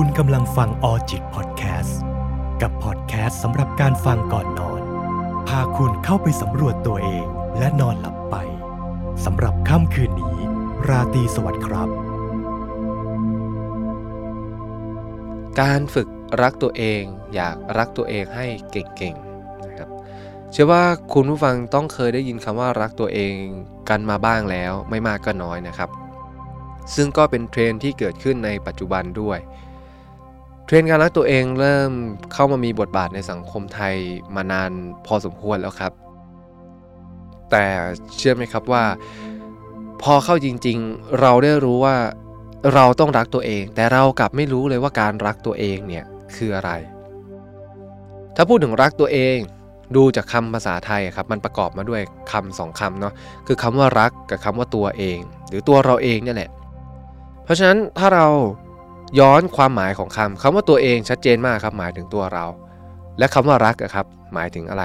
คุณกำลังฟังออจิตพอดแคสต์กับพอดแคสต์สำหรับการฟังก่อนนอน พาคุณเข้าไปสำรวจตัวเองและนอนหลับไปสำหรับค่ำคืนนี้ ราตรีสวัสดิ์ครับ การฝึกรักตัวเองอยากรักตัวเองให้เก่งๆนะครับเชื่อว่าคุณผู้ฟังต้องเคยได้ยินคำว่ารักตัวเองกันมาบ้างแล้วไม่มากก็น้อยนะครับซึ่งก็เป็นเทรนที่เกิดขึ้นในปัจจุบันด้วย เทรนด์การรักตัวเองเริ่มเข้ามามีบทบาทในสังคมไทยมานานพอสมควรแล้วครับ แต่เชื่อไหมครับว่า พอเข้าจริงๆ เราได้รู้ว่าเราต้องรักตัวเอง แต่เรากลับไม่รู้เลยว่าการรักตัวเองเนี่ยคืออะไร ถ้าพูดถึงรักตัวเองดูจากคำภาษาไทยครับมันประกอบมาด้วยคำสองคำเนาะคือคำว่ารักกับคำว่าตัวเอง หรือตัวเราเองเนี่ยแหละ เพราะฉะนั้นถ้าเรา ย้อนความหมายของคำคำว่าตัวเองชัดเจนมากครับหมายถึงตัวเรา และคำว่ารักอะครับหมายถึงอะไร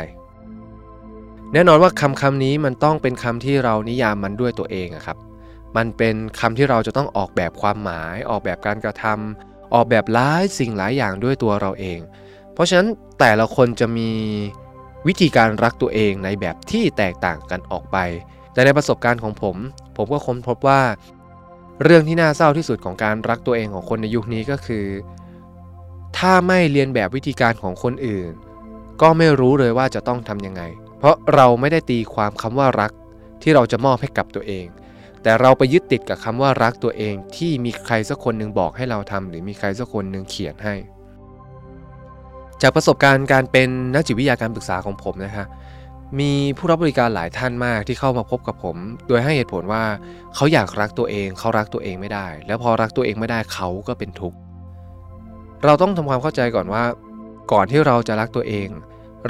แน่นอนว่าคำคำนี้มันต้องเป็นคำที่เรานิยามมันด้วยตัวเองอะครับ มันเป็นคำที่เราจะต้องออกแบบความหมาย ออกแบบการกระทำออกแบบหลายสิ่งหลายอย่างด้วยตัวเราเอง เพราะฉะนั้นแต่ละคนจะมีวิธีการรักตัวเองในแบบที่แตกต่างกันออกไป แต่ในประสบการณ์ของผม ผมก็ค้นพบว่า เรื่องที่น่าเศร้าที่สุดของการรักตัวเองของคนในยุคนี้ก็คือ ถ้าไม่เรียนแบบวิธีการของคนอื่น ก็ไม่รู้เลยว่าจะต้องทำยังไง เพราะเราไม่ได้ตีความคำว่ารักที่เราจะมอบให้กับตัวเอง แต่เราไปยึดติดกับคำว่ารักตัวเองที่มีใครสักคนหนึ่งบอกให้เราทำหรือมีใครสักคนหนึ่งเขียนให้ จากประสบการณ์การเป็นนักจิตวิทยาการปรึกษาของผมนะฮะ มีผู้รับบริการหลายท่านมากที่เข้ามาพบกับผม โดยให้เหตุผลว่าเขาอยากรักตัวเอง เขารักตัวเองไม่ได้ แล้วพอรักตัวเองไม่ได้เขาก็เป็นทุกข์เราต้องทำความเข้าใจก่อนว่า ก่อนที่เราจะรักตัวเอง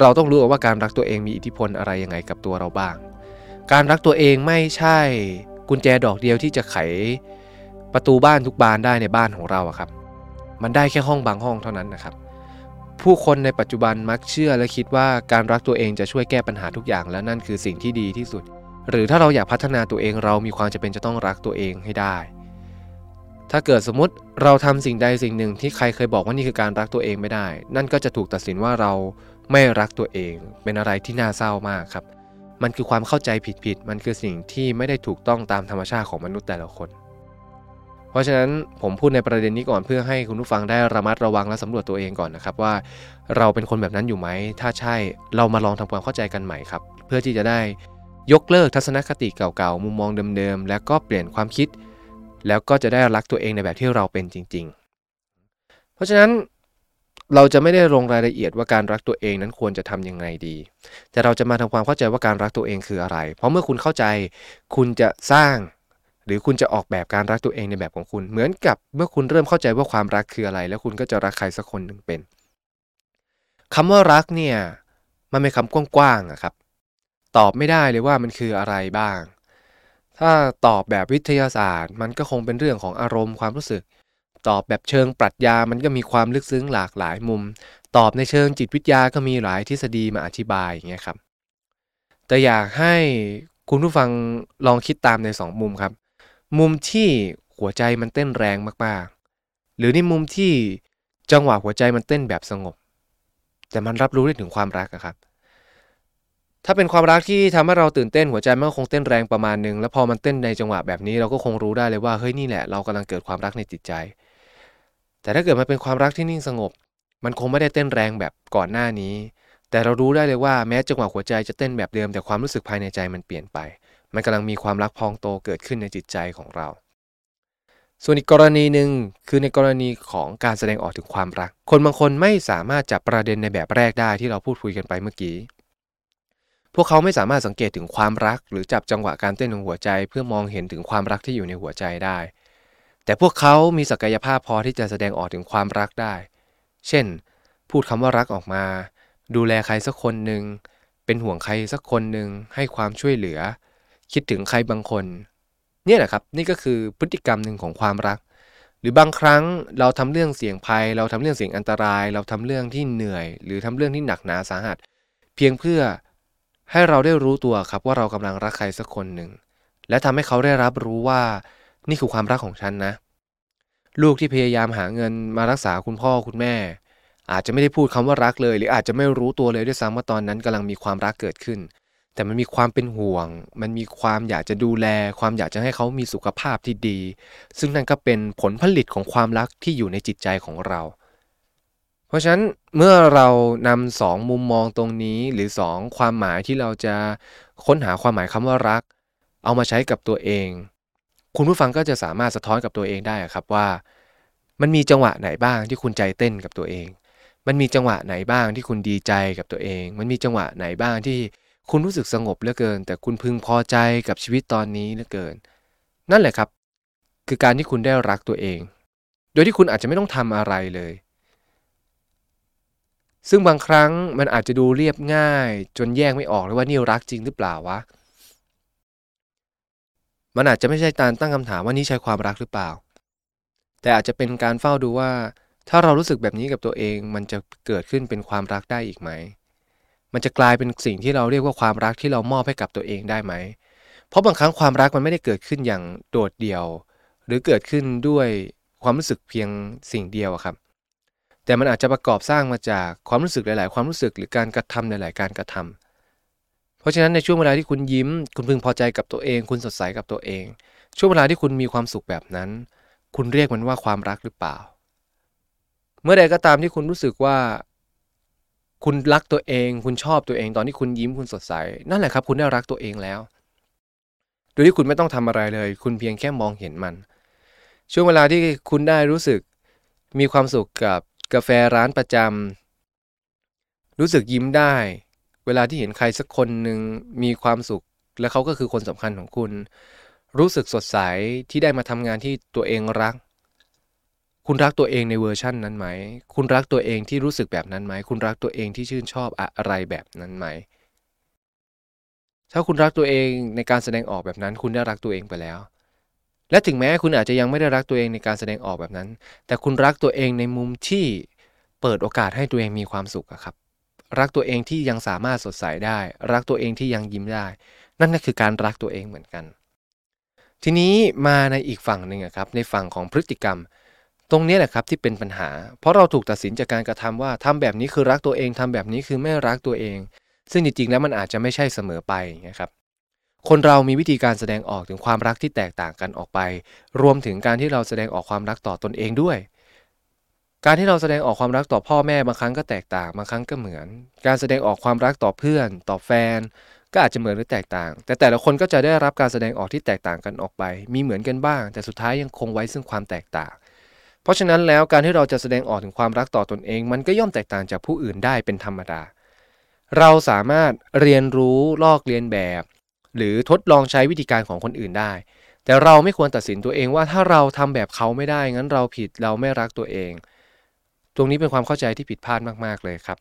เราต้องรู้ว่าการรักตัวเองมีอิทธิพลอะไรยังไงกับตัวเราบ้าง การรักตัวเองไม่ใช่กุญแจดอกเดียวที่จะไขประตูบ้านทุกบานได้ในบ้านของเราครับ มันได้แค่ห้องบางห้องเท่านั้นนะครับ ผู้คนในปัจจุบันมักเชื่อและคิดว่าการรักตัวเองจะช่วยแก้ปัญหาทุกอย่าง และนั่นคือสิ่งที่ดีที่สุด หรือถ้าเราอยากพัฒนาตัวเองเรามีความจำเป็นจะต้องรักตัวเองให้ได้ ถ้าเกิดสมมติเราทำสิ่งใดสิ่งหนึ่งที่ใครเคยบอกว่านี่คือการรักตัวเองไม่ได้ นั่นก็จะถูกตัดสินว่าเราไม่รักตัวเอง เป็นอะไรที่น่าเศร้ามากครับ มันคือความเข้าใจผิดๆมันคือสิ่งที่ไม่ได้ถูกต้องตามธรรมชาติของมนุษย์แต่ละคน เพราะฉะนั้นผมพูดในประเด็นนี้ก่อนเพื่อให้คุณผู้ฟังได้ระมัดระวังและสำรวจตัวเองก่อนนะครับว่าเราเป็นคนแบบนั้นอยู่ไหม ถ้าใช่เรามาลองทำความเข้าใจกันใหม่ครับ เพื่อที่จะได้ยกเลิกทัศนคติเก่าๆ มุมมองเดิมๆ แล้วก็เปลี่ยนความคิด แล้วก็จะได้รักตัวเองในแบบที่เราเป็นจริง ๆ เพราะฉะนั้นเราจะไม่ได้ลงรายละเอียดว่าการรักตัวเองนั้นควรจะทำยังไงดี แต่เราจะมาทำความเข้าใจว่าการรักตัวเองคืออะไร เพราะเมื่อคุณเข้าใจ คุณจะสร้าง หรือคุณจะออกแบบการรักตัวเองในแบบของคุณ เหมือนกับเมื่อคุณเริ่มเข้าใจว่าความรักคืออะไร แล้วคุณก็จะรักใครสักคนหนึ่งเป็นคำว่ารักเนี่ยมันเป็นคำกว้างๆอะครับ ตอบไม่ได้เลยว่ามันคืออะไรบ้าง ถ้าตอบแบบวิทยาศาสตร์ มันก็คงเป็นเรื่องของอารมณ์ความรู้สึก ตอบแบบเชิงปรัชญามันก็มีความลึกซึ้งหลากหลายมุม ตอบในเชิงจิตวิทยาก็มีหลายทฤษฎีมาอธิบายอย่างเงี้ยครับแต่อยากให้คุณผู้ฟังลองคิดตามในสองมุมครับ มุมที่หัวใจมันเต้นแรงมากๆ หรือในมุมที่จังหวะหัวใจมันเต้นแบบสงบ แต่มันรับรู้ได้ถึงความรักอะครับ ถ้าเป็นความรักที่ทำให้เราตื่นเต้นหัวใจมันก็คงเต้นแรงประมาณนึงแล้วพอมันเต้นในจังหวะแบบนี้เราก็คงรู้ได้เลยว่าเฮ้ยนี่แหละเรากำลังเกิดความรักในจิตใจ แต่ถ้าเกิดมันเป็นความรักที่นิ่งสงบ มันคงไม่ได้เต้นแรงแบบก่อนหน้านี้ แต่เรารู้ได้เลยว่าแม้จังหวะหัวใจจะเต้นแบบเดิม แต่ความรู้สึกภายในใจมันเปลี่ยนไป มันกำลังมีความรักพองโตเกิดขึ้นในจิตใจของเรา ส่วนอีกกรณีหนึ่งคือในกรณีของการแสดงออกถึงความรัก คนบางคนไม่สามารถจับประเด็นในแบบแรกได้ที่เราพูดคุยกันไปเมื่อกี้ พวกเขาไม่สามารถสังเกตถึงความรัก หรือจับจังหวะการเต้นของหัวใจ เพื่อมองเห็นถึงความรักที่อยู่ในหัวใจได้ แต่พวกเขามีศักยภาพพอที่จะแสดงออกถึงความรักได้ เช่น พูดคำว่ารักออกมา ดูแลใครสักคนหนึ่งเป็นห่วงใครสักคนหนึ่งให้ความช่วยเหลือ คิดถึงใครบางคน เนี่ยแหละครับนี่ก็คือพฤติกรรมหนึ่งของความรัก หรือบางครั้งเราทำเรื่องเสี่ยงภัย เราทำเรื่องเสี่ยงอันตราย เราทำเรื่องที่เหนื่อย หรือทำเรื่องที่หนักหนาสาหัส เพียงเพื่อให้เราได้รู้ตัวครับว่าเรากำลังรักใครสักคนหนึ่งและทำให้เขาได้รับรู้ว่านี่คือความรักของฉันนะ ลูกที่พยายามหาเงินมารักษาคุณพ่อคุณแม่ อาจจะไม่ได้พูดคำว่ารักเลย หรืออาจจะไม่รู้ตัวเลยด้วยซ้ำว่าตอนนั้นกำลังมีความรักเกิดขึ้น แต่มันมีความเป็นห่วง มันมีความอยากจะดูแล ความอยากจะให้เขามีสุขภาพที่ดี ซึ่งนั่นก็เป็นผลผลิตของความรักที่อยู่ในจิตใจของเรา เพราะฉะนั้นเมื่อเรานำสองมุมมองตรงนี้หรือสองความหมายที่เราจะค้นหาความหมายคำว่ารัก เอามาใช้กับตัวเอง คุณผู้ฟังก็จะสามารถสะท้อนกับตัวเองได้ครับว่า มันมีจังหวะไหนบ้างที่คุณใจเต้นกับตัวเอง มันมีจังหวะไหนบ้างที่คุณดีใจกับตัวเอง มันมีจังหวะไหนบ้างที่ คุณรู้สึกสงบเหลือเกิน แต่คุณพึงพอใจกับชีวิตตอนนี้เหลือเกิน นั่นแหละครับ คือการที่คุณได้รักตัวเอง โดยที่คุณอาจจะไม่ต้องทำอะไรเลย ซึ่งบางครั้งมันอาจจะดูเรียบง่าย จนแยกไม่ออกเลยว่านี่รักจริงหรือเปล่าวะมันอาจจะไม่ใช่การตั้งคำถามว่านี่ใช่ความรักหรือเปล่า แต่อาจจะเป็นการเฝ้าดูว่า ถ้าเรารู้สึกแบบนี้กับตัวเอง มันจะเกิดขึ้นเป็นความรักได้อีกไหม มันจะกลายเป็นสิ่งที่เราเรียกว่าความรักที่เรามอบให้กับตัวเองได้ไหม เพราะบางครั้งความรักมันไม่ได้เกิดขึ้นอย่างโดดเดี่ยว หรือเกิดขึ้นด้วยความรู้สึกเพียงสิ่งเดียวครับ แต่มันอาจจะประกอบสร้างมาจากความรู้สึกหลาย ๆ ความรู้สึกหรือการกระทำหลาย ๆ การกระทำเพราะฉะนั้นในช่วงเวลาที่คุณยิ้ม คุณพึงพอใจกับตัวเอง คุณสดใสกับตัวเอง ช่วงเวลาที่คุณมีความสุขแบบนั้น คุณเรียกมันว่าความรักหรือเปล่า เมื่อใดก็ตามที่คุณรู้สึกว่า คุณรักตัวเอง คุณชอบตัวเอง ตอนที่คุณยิ้มคุณสดใส นั่นแหละครับ คุณได้รักตัวเองแล้ว โดยที่คุณไม่ต้องทำอะไรเลย คุณเพียงแค่มองเห็นมัน ช่วงเวลาที่คุณได้รู้สึกมีความสุขกับกาแฟร้านประจำรู้สึกยิ้มได้ เวลาที่เห็นใครสักคนหนึ่งมีความสุข และเขาก็คือคนสำคัญของคุณ รู้สึกสดใสที่ได้มาทำงานที่ตัวเองรัก คุณรักตัวเองในเวอร์ชั่นนั้นไหม คุณรักตัวเองที่รู้สึกแบบนั้นไหม คุณรักตัวเองที่ชื่นชอบอะไรแบบนั้นไหม ถ้าคุณรักตัวเองในการแสดงออกแบบนั้น คุณได้รักตัวเองไปแล้ว และถึงแม้คุณอาจจะยังไม่ได้รักตัวเองในการแสดงออกแบบนั้น แต่คุณรักตัวเองในมุมที่เปิดโอกาสให้ตัวเองมีความสุขครับ รักตัวเองที่ยังสามารถสดใสได้ รักตัวเองที่ยังยิ้มได้ นั่นก็คือการรักตัวเองเหมือนกัน ทีนี้มาในอีกฝั่งหนึ่งครับ ในฝั่งของพฤติกรรม ตรงนี้แหละครับที่เป็นปัญหา เพราะเราถูกตัดสินจากการกระทำว่าทำแบบนี้คือรักตัวเองทำแบบนี้คือไม่รักตัวเอง ซึ่งจริงๆ แล้วมันอาจจะไม่ใช่เสมอไปนะครับคนเรามีวิธีการแสดงออกถึงความรักที่แตกต่างกันออกไป รวมถึงการที่เราแสดงออกความรักต่อตนเองด้วย การที่เราแสดงออกความรักต่อพ่อแม่บางครั้งก็แตกต่างบางครั้งก็เหมือน การแสดงออกความรักต่อเพื่อน ต่อแฟน ก็อาจจะเหมือนหรือแตกต่าง แต่แต่ละคนก็จะได้รับการแสดงออกที่แตกต่างกันออกไป มีเหมือนกันบ้าง แต่สุดท้ายยังคงไว้ซึ่งความแตกต่าง เพราะฉะนั้นแล้วการที่เราจะแสดงออกถึงความรักต่อตนเอง มันก็ย่อมแตกต่างจากผู้อื่นได้เป็นธรรมดา เราสามารถเรียนรู้ลอกเรียนแบบ หรือทดลองใช้วิธีการของคนอื่นได้ แต่เราไม่ควรตัดสินตัวเองว่าถ้าเราทำแบบเขาไม่ได้งั้นเราผิดเราไม่รักตัวเอง ตรงนี้เป็นความเข้าใจที่ผิดพลาดมากๆเลยครับ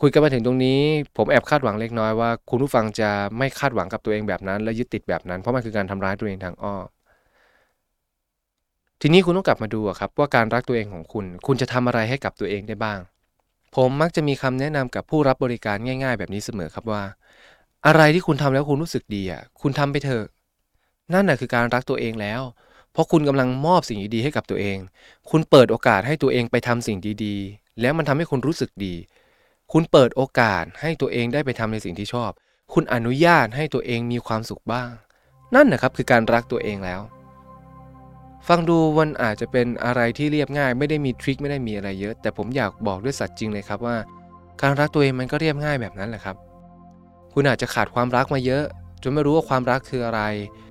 คุยกันมาถึงตรงนี้ ผมแอบคาดหวังเล็กน้อยว่าคุณผู้ฟังจะไม่คาดหวังกับตัวเองแบบนั้น และยึดติดแบบนั้น เพราะมันคือการทำร้ายตัวเองทางอ้อม ทีนี้คุณต้องกลับมาดูครับว่าการรักตัวเองของคุณ คุณจะทำอะไรให้กับตัวเองได้บ้าง ผมมักจะมีคำแนะนำกับผู้รับบริการง่าย ๆ แบบนี้เสมอครับว่า อะไรที่คุณทำแล้วคุณรู้สึกดีอะคุณทำไปเถอะ นั่นแหะคือการรักตัวเองแล้ว เพราะคุณกำลังมอบสิ่งดีๆให้กับตัวเอง คุณเปิดโอกาสให้ตัวเองไปทำสิ่งดีๆ แล้วมันทำให้คุณรู้สึกดี คุณเปิดโอกาสให้ตัวเองได้ไปทำในสิ่งที่ชอบ คุณอนุญาตให้ตัวเองมีความสุขบ้าง นั่นนะครับคือการรักตัวเองแล้ว ฟังดูมันอาจจะเป็นอะไรที่เรียบง่าย ไม่ได้มีทริคไม่ได้มีอะไรเยอะ แต่ผมอยากบอกด้วยสัตย์จริงเลยครับว่า การรักตัวเองมันก็เรียบง่ายแบบนั้นแหละครับ คุณอาจจะขาดความรักมาเยอะ จนไม่รู้ว่าความรักคืออะไร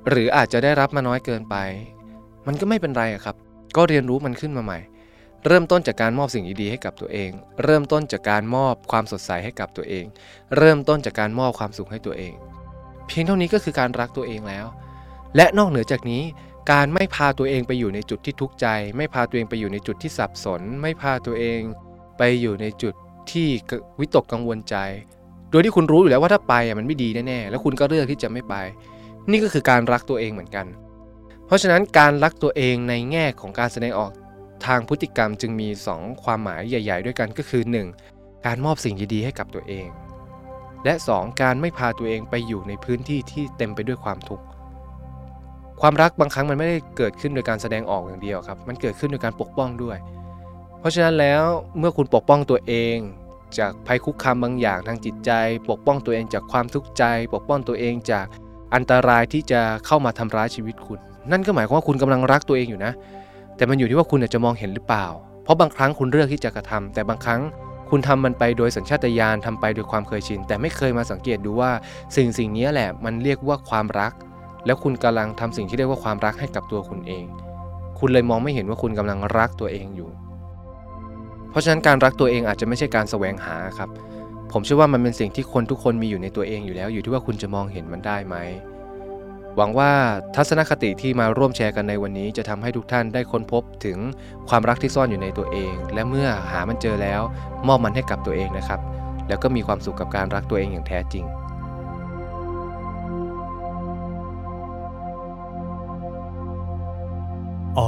หรืออาจจะได้รับมาน้อยเกินไป มันก็ไม่เป็นไรครับ ก็เรียนรู้มันขึ้นมาใหม่ เริ่มต้นจากการมอบสิ่งดีๆให้กับตัวเอง เริ่มต้นจากการมอบความสดใสให้กับตัวเอง เริ่มต้นจากการมอบความสุขให้ตัวเอง เพียงเท่านี้ก็คือการรักตัวเองแล้ว และนอกเหนือจากนี้ การไม่พาตัวเองไปอยู่ในจุดที่ทุกข์ใจ ไม่พาตัวเองไปอยู่ในจุดที่สับสน ไม่พาตัวเองไปอยู่ในจุดที่วิตกกังวลใจ โดยที่คุณรู้อยู่แล้วว่าถ้าไปมันไม่ดีแน่ๆแล้วคุณก็เลือกที่จะไม่ไป นี่ก็คือการรักตัวเองเหมือนกัน เพราะฉะนั้นการรักตัวเองในแง่ของการแสดงออกทางพฤติกรรมจึงมี 2 ความหมายใหญ่ ๆ ด้วยกันก็คือ 1. การมอบสิ่งดีๆให้กับตัวเอง และ 2. การไม่พาตัวเองไปอยู่ในพื้นที่ที่เต็มไปด้วยความทุกข์ ความรักบางครั้งมันไม่ได้เกิดขึ้นโดยการแสดงออกอย่างเดียวครับ มันเกิดขึ้นโดยการปกป้องด้วย เพราะฉะนั้นแล้วเมื่อคุณปกป้องตัวเอง จากภัยคุกคามบางอย่างทางจิตใจ ปกป้องตัวเองจากความทุกข์ใจ ปกป้องตัวเองจากอันตรายที่จะเข้ามาทำร้ายชีวิตคุณ นั่นก็หมายความว่าคุณกำลังรักตัวเองอยู่นะ แต่มันอยู่ที่ว่าคุณจะมองเห็นหรือเปล่า เพราะบางครั้งคุณเลือกที่จะกระทำแต่บางครั้งคุณทำมันไปโดยสัญชาตญาณทำไปโดยความเคยชิน แต่ไม่เคยมาสังเกตดูว่าสิ่งสิ่งนี้แหละมันเรียกว่าความรัก แล้วคุณกำลังทำสิ่งที่เรียกว่าความรักให้กับตัวคุณเอง คุณเลยมองไม่เห็นว่าคุณกำลังรักตัวเองอยู่ เพราะฉะนั้นการรักตัวเองอาจจะไม่ใช่การแสวงหาครับ ผมเชื่อว่ามันเป็นสิ่งที่คนทุกคนมีอยู่ในตัวเองอยู่แล้ว อยู่ที่ว่าคุณจะมองเห็นมันได้ไหม หวังว่าทัศนคติที่มาร่วมแชร์กันในวันนี้ จะทำให้ทุกท่านได้ค้นพบถึงความรักที่ซ่อนอยู่ในตัวเอง และเมื่อหามันเจอแล้ว มอบมันให้กับตัวเองนะครับ แล้วก็มีความสุขกับการรักตัวเองอย่างแท้จริง